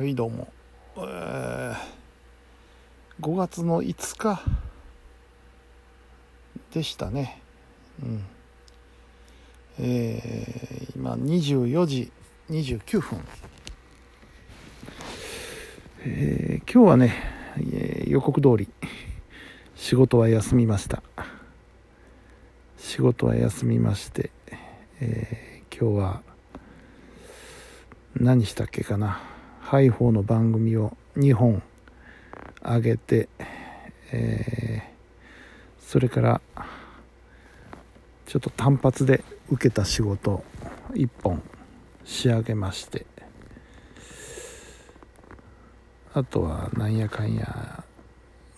はいどうも、えー、5月の5日でしたね。うん。えー、今24時29分。えー、今日はね、えー、予告通り。仕事は休みました。仕事は休みまして、えー、今日は何したっけかな。ハイフォーの番組を2本上げて、えー、それからちょっと単発で受けた仕事1本仕上げましてあとはなんやかんや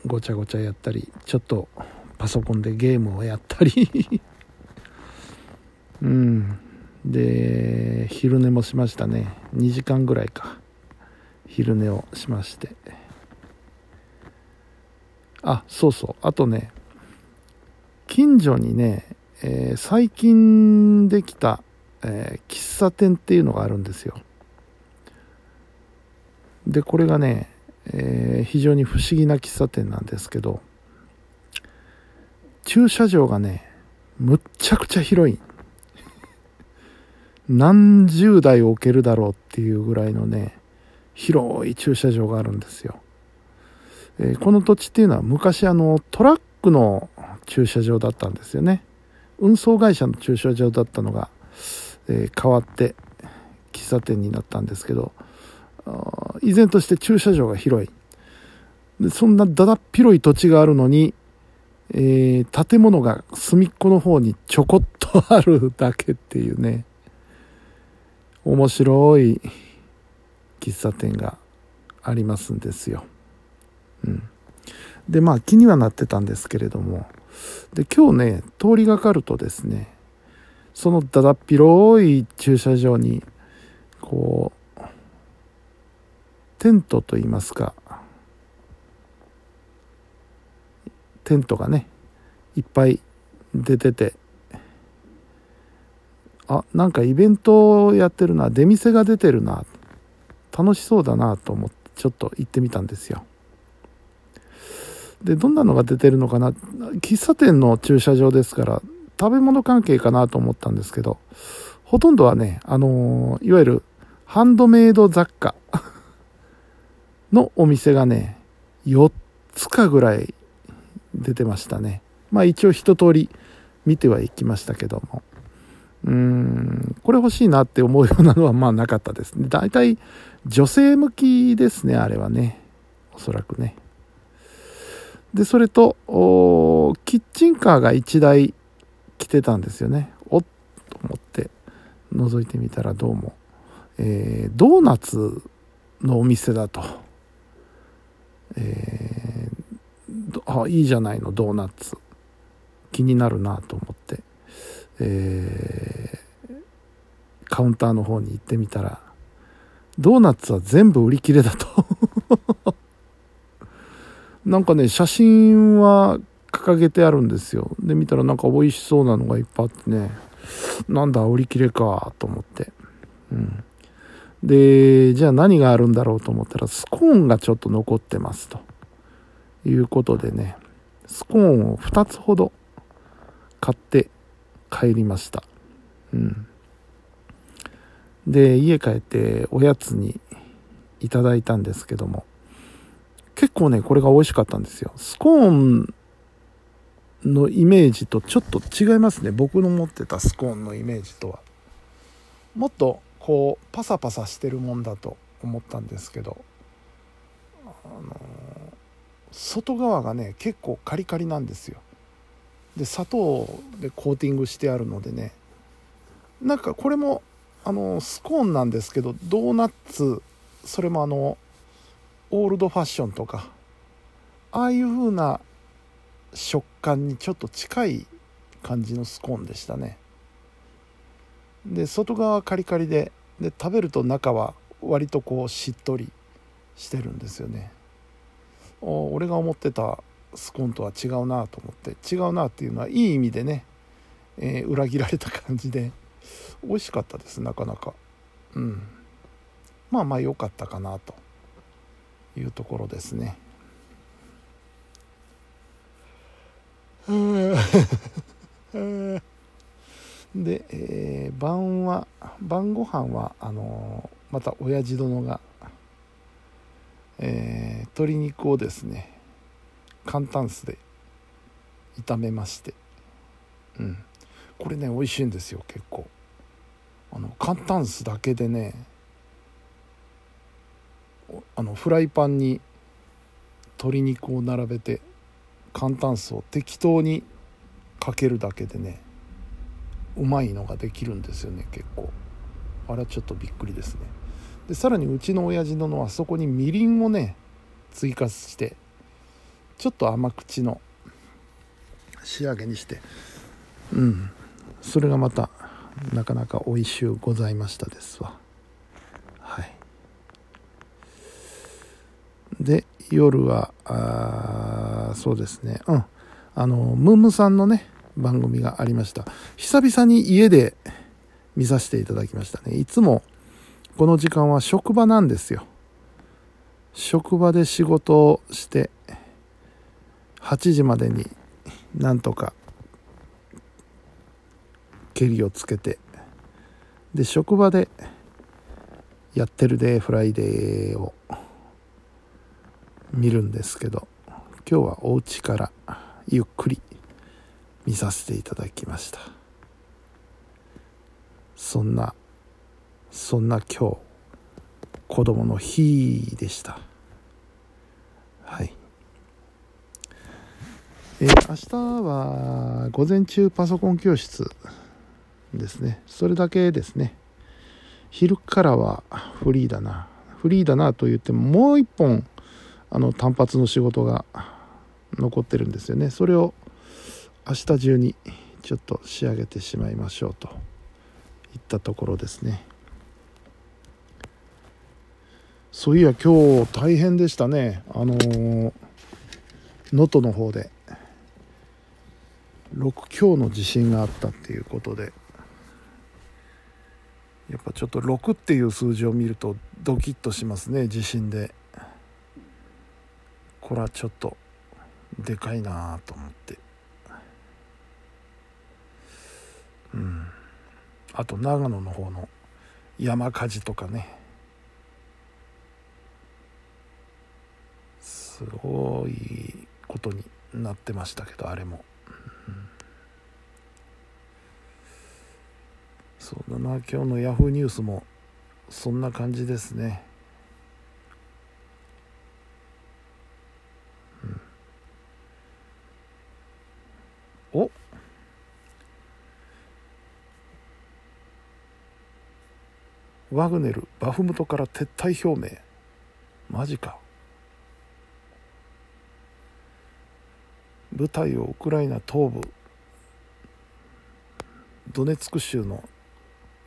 ごちゃごちゃやったりちょっとパソコンでゲームをやったりうんで昼寝もしましたね2時間ぐらいか昼寝をしまして。あそうそう。あとね近所にね、えー、最近できた、えー、喫茶店っていうのがあるんですよ。でこれがね、えー、非常に不思議な喫茶店なんですけど駐車場がねむっちゃくちゃ広い。何十台置けるだろうっていうぐらいのね広い駐車場があるんですよ、えー、この土地っていうのは昔あのトラックの駐車場だったんですよね。運送会社の駐車場だったのが、えー、変わって喫茶店になったんですけど依然として駐車場が広い。でそんなだだっ広い土地があるのに、えー、建物が隅っこの方にちょこっとあるだけっていうね。面白い。喫茶店がありますんですよ。うん。で、まあ気にはなってたんですけれども、で、今日ね、通りがかるとですね、そのだだっ広い駐車場に、こう、テントといいますか、テントがね、いっぱい出てて、あ、なんかイベントやってるな、出店が出てるな、楽しそうだなと思ってちょっと行ってみたんですよ。でどんなのが出てるのかな？喫茶店の駐車場ですから食べ物関係かなと思ったんですけどほとんどはねあのー、いわゆるハンドメイド雑貨 のお店がね4つかぐらい出てましたね。まあ一応一通り見てはいきましたけども。うーんこれ欲しいなって思うようなのはまあなかったですね大体女性向きですね、あれはね。おそらくね。で、それと、キッチンカーが1台来てたんですよね。おっと思って覗いてみたらどうも、えー、ドーナツのお店だと。えー、あ、いいじゃないの、ドーナツ。気になるなと思って、えー、カウンターの方に行ってみたら、ドーナツは全部売り切れだと なんかね、写真は掲げてあるんですよ。で、見たらなんか美味しそうなのがいっぱいあってね、なんだ、売り切れか、と思って。うん。で、じゃあ何があるんだろうと思ったら、スコーンがちょっと残ってますと。いうことでね、スコーンを2つほど買って帰りました。うん。で家帰っておやつにいただいたんですけども結構ねこれが美味しかったんですよスコーンのイメージとちょっと違いますね僕の持ってたスコーンのイメージとはもっとこうパサパサしてるもんだと思ったんですけどあの外側がね結構カリカリなんですよで砂糖でコーティングしてあるのでね。なんかこれもあのスコーンなんですけどドーナツそれもあのオールドファッションとかああいう風な食感にちょっと近い感じのスコーンでしたね。で外側はカリカリでで食べると中は割とこうしっとりしてるんですよね。俺が思ってたスコーンとは違うなと思って違うなっていうのはいい意味でね、えー、裏切られた感じで美味しかったですなかなか。うん。まあまあ良かったかなと。いうところですね。で、えー、晩は晩ご飯はあのー、また親父殿が、えー、鶏肉をですね簡単酢で炒めまして。うん。これね美味しいんですよ結構。あの簡単酢だけでねあのフライパンに鶏肉を並べて簡単酢を適当にかけるだけでねうまいのができるんですよね結構。あれはちょっとびっくりですね。でさらにうちの親父のはそこにみりんをね追加してちょっと甘口の仕上げにして。うん。それがまたなかなか美味しゅうございましたですわ。はい。で夜はあそうですね。うん。あのムームさんのね番組がありました。久々に家で見させていただきましたね。いつもこの時間は職場なんですよ。職場で仕事をして8時までになんとかけりをつけてで職場でやってるデーフライデーを見るんですけど今日はお家からゆっくり見させていただきました。そんなそんな今日子供の日でした。はい。えー、明日は午前中パソコン教室ですね。それだけですね。昼からはフリーだな。フリーだなと言ってももう一本あの単発の仕事が残ってるんですよね。それを明日中にちょっと仕上げてしまいましょうと。いったところですね。そういや今日大変でしたね。あの能、登の方で。6強の地震があったっていうことでやっぱちょっと6っていう数字を見るとドキッとしますね地震で。これはちょっとでかいなと思って。うん。あと長野の方の山火事とかね。すごいことになってましたけどあれも、そうだな。今日のヤフーニュースもそんな感じですね。お。ワグネルバフムトから撤退表明。マジか。部隊をウクライナ東部ドネツク州の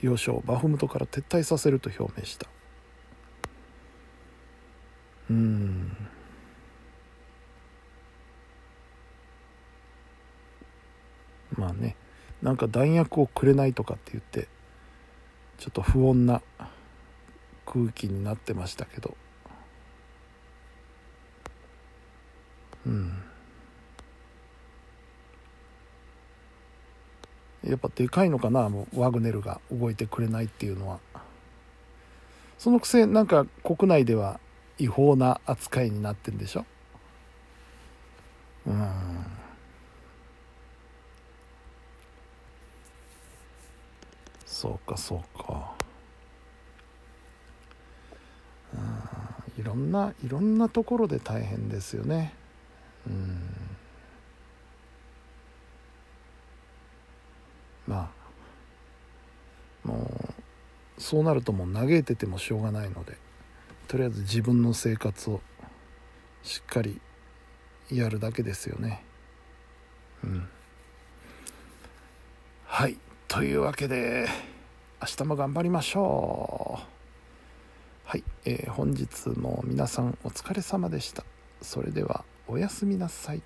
要衝バフムトから撤退させると表明した。うん。まあねなんか弾薬をくれないとかって言ってちょっと不穏な空気になってましたけど。うん。やっぱでかいのかなもうワグネルが動いてくれないっていうのは。そのくせなんか国内では違法な扱いになってんでしょ？うん。そうかそうか。うん。いろんないろんなところで大変ですよね。うん。まあもうそうなるともう嘆いててもしょうがないのでとりあえず自分の生活をしっかりやるだけですよね。うん。はい。というわけで明日も頑張りましょう。はい、えー、本日も皆さんお疲れ様でした。それではおやすみなさい。